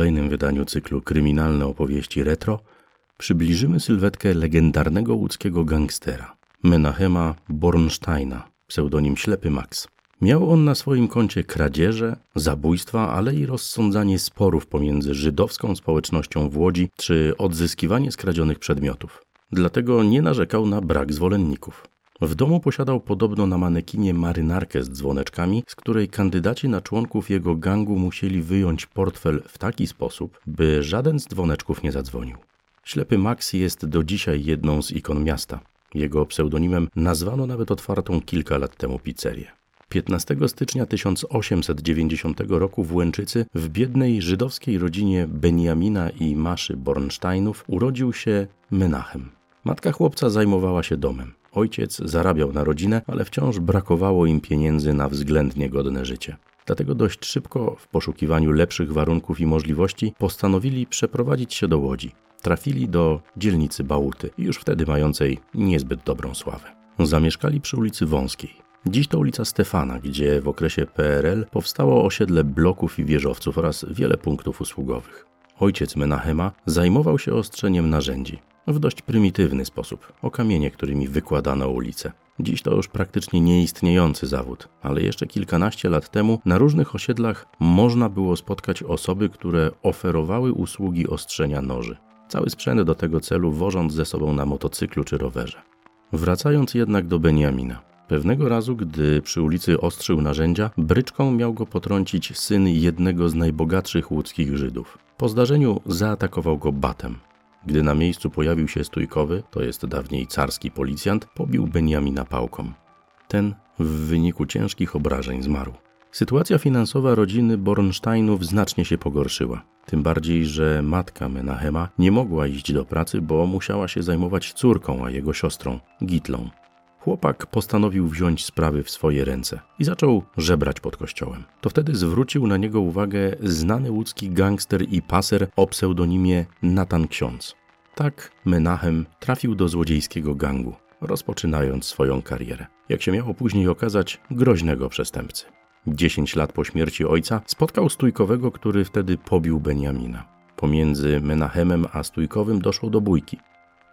kolejnym wydaniu cyklu Kryminalne opowieści retro przybliżymy sylwetkę legendarnego łódzkiego gangstera Menachema Bornsteina, pseudonim Ślepy Max. Miał on na swoim koncie kradzieże, zabójstwa, ale i rozsądzanie sporów pomiędzy żydowską społecznością w Łodzi czy odzyskiwanie skradzionych przedmiotów. Dlatego nie narzekał na brak zwolenników. W domu posiadał podobno na manekinie marynarkę z dzwoneczkami, z której kandydaci na członków jego gangu musieli wyjąć portfel w taki sposób, by żaden z dzwoneczków nie zadzwonił. Ślepy Max jest do dzisiaj jedną z ikon miasta. Jego pseudonimem nazwano nawet otwartą kilka lat temu pizzerię. 15 stycznia 1890 roku w Łęczycy w biednej żydowskiej rodzinie Benjamina i Maszy Bornsteinów urodził się Menachem. Matka chłopca zajmowała się domem. Ojciec zarabiał na rodzinę, ale wciąż brakowało im pieniędzy na względnie godne życie. Dlatego dość szybko, w poszukiwaniu lepszych warunków i możliwości, postanowili przeprowadzić się do Łodzi. Trafili do dzielnicy Bałuty, już wtedy mającej niezbyt dobrą sławę. Zamieszkali przy ulicy Wąskiej. Dziś to ulica Stefana, gdzie w okresie PRL powstało osiedle bloków i wieżowców oraz wiele punktów usługowych. Ojciec Menachema zajmował się ostrzeniem narzędzi w dość prymitywny sposób, o kamienie, którymi wykładano ulice. Dziś to już praktycznie nieistniejący zawód, ale jeszcze kilkanaście lat temu na różnych osiedlach można było spotkać osoby, które oferowały usługi ostrzenia noży. Cały sprzęt do tego celu wożąc ze sobą na motocyklu czy rowerze. Wracając jednak do Beniamina. Pewnego razu, gdy przy ulicy ostrzył narzędzia, bryczką miał go potrącić syn jednego z najbogatszych łódzkich Żydów. Po zdarzeniu zaatakował go batem. Gdy na miejscu pojawił się stójkowy, to jest dawniej carski policjant, pobił Beniamina pałką. Ten w wyniku ciężkich obrażeń zmarł. Sytuacja finansowa rodziny Bornsteinów znacznie się pogorszyła. Tym bardziej, że matka Menachema nie mogła iść do pracy, bo musiała się zajmować córką, a jego siostrą, Gitlą. Chłopak postanowił wziąć sprawy w swoje ręce i zaczął żebrać pod kościołem. To wtedy zwrócił na niego uwagę znany łódzki gangster i paser o pseudonimie Natan Ksiądz. Tak Menachem trafił do złodziejskiego gangu, rozpoczynając swoją karierę. Jak się miało później okazać, groźnego przestępcy. Dziesięć lat po śmierci ojca spotkał stójkowego, który wtedy pobił Beniamina. Pomiędzy Menachemem a stójkowym doszło do bójki.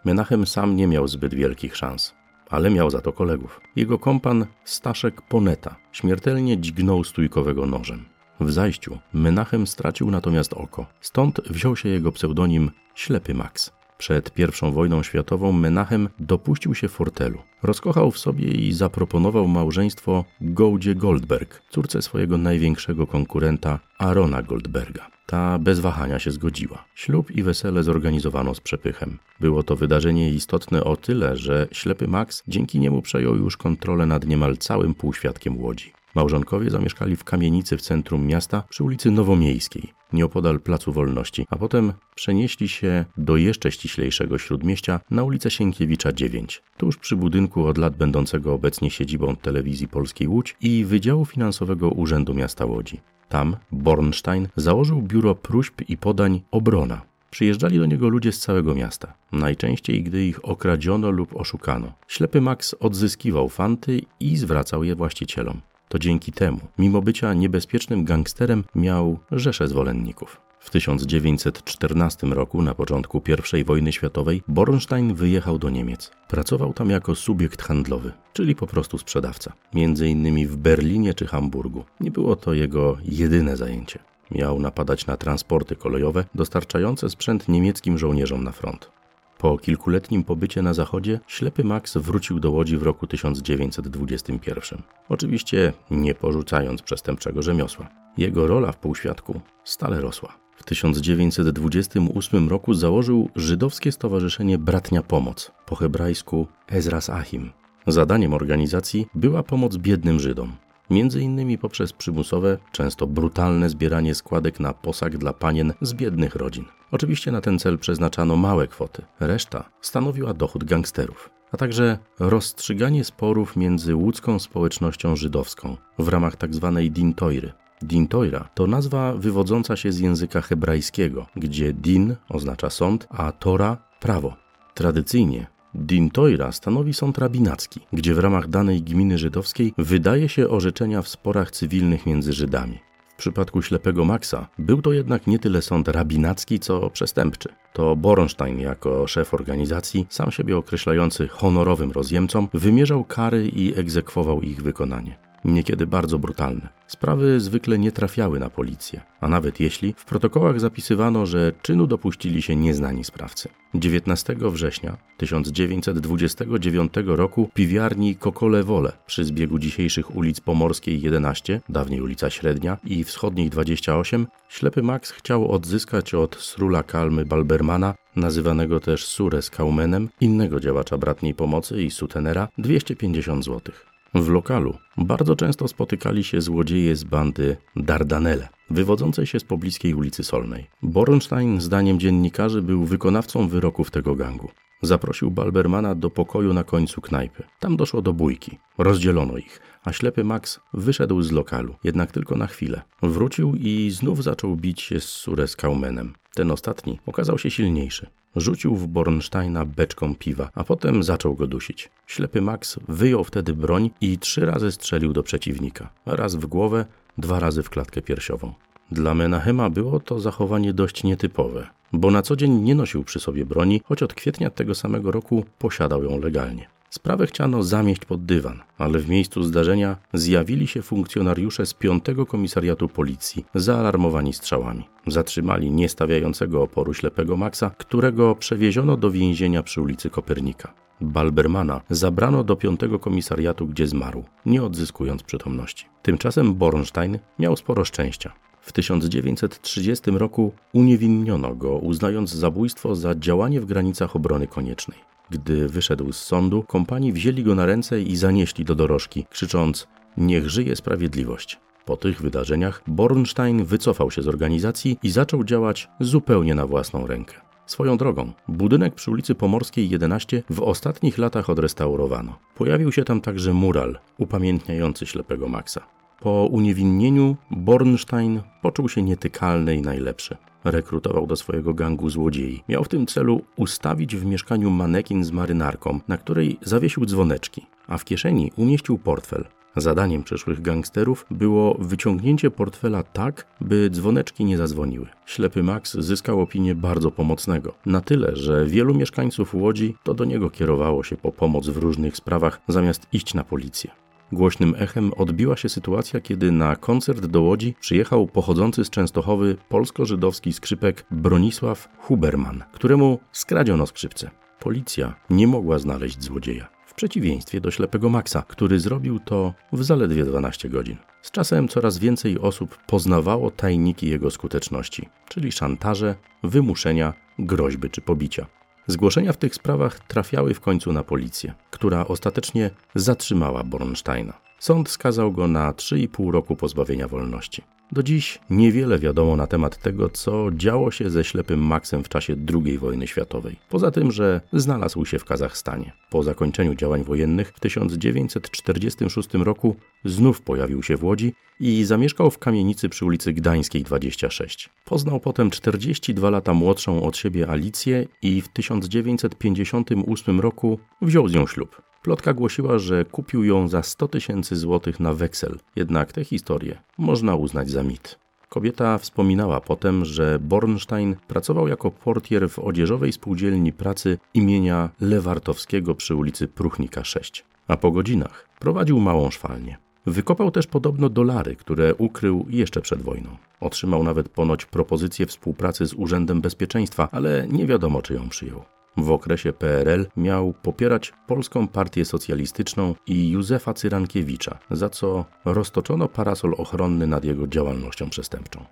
Menachem sam nie miał zbyt wielkich szans ale miał za to kolegów. Jego kompan Staszek Poneta śmiertelnie dźgnął stójkowego nożem. W zajściu Menachem stracił natomiast oko, stąd wziął się jego pseudonim Ślepy Max. Przed I wojną światową Menachem dopuścił się fortelu. Rozkochał w sobie i zaproponował małżeństwo Gołdzie Goldberg, córce swojego największego konkurenta Arona Goldberga. Ta bez wahania się zgodziła. Ślub i wesele zorganizowano z przepychem. Było to wydarzenie istotne o tyle, że ślepy Max dzięki niemu przejął już kontrolę nad niemal całym półświadkiem Łodzi. Małżonkowie zamieszkali w kamienicy w centrum miasta przy ulicy Nowomiejskiej, nieopodal Placu Wolności, a potem przenieśli się do jeszcze ściślejszego śródmieścia na ulicę Sienkiewicza 9, tuż przy budynku od lat będącego obecnie siedzibą telewizji Polskiej Łódź i Wydziału Finansowego Urzędu Miasta Łodzi. Tam Bornstein założył biuro próśb i podań Obrona. Przyjeżdżali do niego ludzie z całego miasta, najczęściej gdy ich okradziono lub oszukano. Ślepy Max odzyskiwał fanty i zwracał je właścicielom. To dzięki temu, mimo bycia niebezpiecznym gangsterem, miał rzesze zwolenników. W 1914 roku, na początku I wojny światowej, Bornstein wyjechał do Niemiec. Pracował tam jako subiekt handlowy, czyli po prostu sprzedawca, między innymi w Berlinie czy Hamburgu. Nie było to jego jedyne zajęcie. Miał napadać na transporty kolejowe dostarczające sprzęt niemieckim żołnierzom na front. Po kilkuletnim pobycie na zachodzie, ślepy Max wrócił do Łodzi w roku 1921. Oczywiście nie porzucając przestępczego rzemiosła. Jego rola w półświadku stale rosła. W 1928 roku założył żydowskie stowarzyszenie Bratnia Pomoc, po hebrajsku Ezras Achim. Zadaniem organizacji była pomoc biednym Żydom między innymi poprzez przymusowe, często brutalne zbieranie składek na posag dla panien z biednych rodzin. Oczywiście na ten cel przeznaczano małe kwoty, reszta stanowiła dochód gangsterów, a także rozstrzyganie sporów między łódzką społecznością żydowską w ramach tzw. Tak dintoiry. Dintoira to nazwa wywodząca się z języka hebrajskiego, gdzie din oznacza sąd, a tora prawo. Tradycyjnie Dintoira stanowi sąd rabinacki, gdzie w ramach danej gminy żydowskiej wydaje się orzeczenia w sporach cywilnych między Żydami. W przypadku ślepego Maxa był to jednak nie tyle sąd rabinacki, co przestępczy. To Boronstein jako szef organizacji, sam siebie określający honorowym rozjemcom, wymierzał kary i egzekwował ich wykonanie niekiedy bardzo brutalne. Sprawy zwykle nie trafiały na policję, a nawet jeśli, w protokołach zapisywano, że czynu dopuścili się nieznani sprawcy. 19 września 1929 roku piwiarni Kokole Wole przy zbiegu dzisiejszych ulic Pomorskiej 11, dawniej ulica Średnia i wschodniej 28, ślepy Max chciał odzyskać od Srula Kalmy Balbermana nazywanego też Sures Kaumenem, innego działacza bratniej pomocy i sutenera, 250 złotych. W lokalu bardzo często spotykali się złodzieje z bandy Dardanelle, wywodzącej się z pobliskiej ulicy Solnej. Borenstein, zdaniem dziennikarzy, był wykonawcą wyroków tego gangu. Zaprosił Balbermana do pokoju na końcu knajpy. Tam doszło do bójki. Rozdzielono ich, a ślepy Max wyszedł z lokalu, jednak tylko na chwilę. Wrócił i znów zaczął bić się z Sures Kaumenem. Ten ostatni okazał się silniejszy. Rzucił w Bornsteina beczką piwa, a potem zaczął go dusić. Ślepy Max wyjął wtedy broń i trzy razy strzelił do przeciwnika. Raz w głowę, dwa razy w klatkę piersiową. Dla Menachema było to zachowanie dość nietypowe, bo na co dzień nie nosił przy sobie broni, choć od kwietnia tego samego roku posiadał ją legalnie. Sprawę chciano zamieść pod dywan, ale w miejscu zdarzenia zjawili się funkcjonariusze z piątego komisariatu policji, zaalarmowani strzałami. Zatrzymali niestawiającego oporu ślepego Maxa, którego przewieziono do więzienia przy ulicy Kopernika. Balbermana zabrano do piątego komisariatu, gdzie zmarł, nie odzyskując przytomności. Tymczasem Bornstein miał sporo szczęścia. W 1930 roku uniewinniono go, uznając zabójstwo za działanie w granicach obrony koniecznej. Gdy wyszedł z sądu, kompanii wzięli go na ręce i zanieśli do dorożki, krzycząc: Niech żyje sprawiedliwość. Po tych wydarzeniach Bornstein wycofał się z organizacji i zaczął działać zupełnie na własną rękę. Swoją drogą, budynek przy ulicy Pomorskiej 11 w ostatnich latach odrestaurowano. Pojawił się tam także mural upamiętniający ślepego Maxa. Po uniewinnieniu Bornstein poczuł się nietykalny i najlepszy. Rekrutował do swojego gangu złodziei. Miał w tym celu ustawić w mieszkaniu manekin z marynarką, na której zawiesił dzwoneczki, a w kieszeni umieścił portfel. Zadaniem przyszłych gangsterów było wyciągnięcie portfela tak, by dzwoneczki nie zadzwoniły. Ślepy Max zyskał opinię bardzo pomocnego. Na tyle, że wielu mieszkańców Łodzi to do niego kierowało się po pomoc w różnych sprawach, zamiast iść na policję. Głośnym echem odbiła się sytuacja, kiedy na koncert do Łodzi przyjechał pochodzący z Częstochowy polsko-żydowski skrzypek Bronisław Huberman, któremu skradziono skrzypce. Policja nie mogła znaleźć złodzieja, w przeciwieństwie do ślepego Maxa, który zrobił to w zaledwie 12 godzin. Z czasem coraz więcej osób poznawało tajniki jego skuteczności, czyli szantaże, wymuszenia, groźby czy pobicia. Zgłoszenia w tych sprawach trafiały w końcu na policję, która ostatecznie zatrzymała Bornsteina. Sąd skazał go na 3,5 roku pozbawienia wolności. Do dziś niewiele wiadomo na temat tego, co działo się ze ślepym Maxem w czasie II wojny światowej. Poza tym, że znalazł się w Kazachstanie. Po zakończeniu działań wojennych w 1946 roku znów pojawił się w Łodzi i zamieszkał w kamienicy przy ulicy Gdańskiej 26. Poznał potem 42 lata młodszą od siebie Alicję i w 1958 roku wziął z nią ślub. Plotka głosiła, że kupił ją za 100 tysięcy złotych na weksel, jednak tę historię można uznać za mit. Kobieta wspominała potem, że Bornstein pracował jako portier w odzieżowej spółdzielni pracy imienia Lewartowskiego przy ulicy Pruchnika 6, a po godzinach prowadził małą szwalnię. Wykopał też podobno dolary, które ukrył jeszcze przed wojną. Otrzymał nawet ponoć propozycję współpracy z Urzędem Bezpieczeństwa, ale nie wiadomo, czy ją przyjął. W okresie PRL miał popierać Polską Partię Socjalistyczną i Józefa Cyrankiewicza, za co roztoczono parasol ochronny nad jego działalnością przestępczą.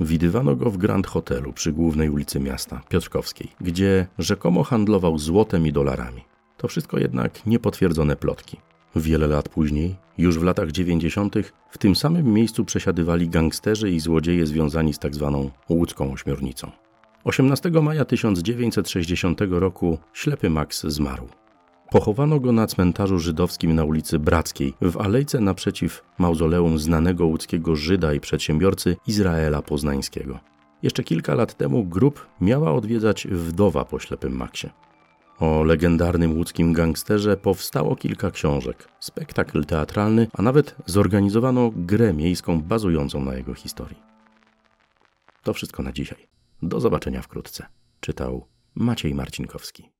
Widywano go w Grand Hotelu przy głównej ulicy miasta, Piotrkowskiej, gdzie rzekomo handlował złotem i dolarami. To wszystko jednak niepotwierdzone plotki. Wiele lat później, już w latach 90., w tym samym miejscu przesiadywali gangsterzy i złodzieje związani z tzw. Tak łódzką ośmiornicą. 18 maja 1960 roku ślepy Max zmarł. Pochowano go na cmentarzu żydowskim na ulicy Brackiej, w alejce naprzeciw mauzoleum znanego łódzkiego Żyda i przedsiębiorcy Izraela Poznańskiego. Jeszcze kilka lat temu grób miała odwiedzać wdowa po ślepym Maxie. O legendarnym łódzkim gangsterze powstało kilka książek, spektakl teatralny, a nawet zorganizowano grę miejską bazującą na jego historii. To wszystko na dzisiaj. Do zobaczenia wkrótce. Czytał Maciej Marcinkowski.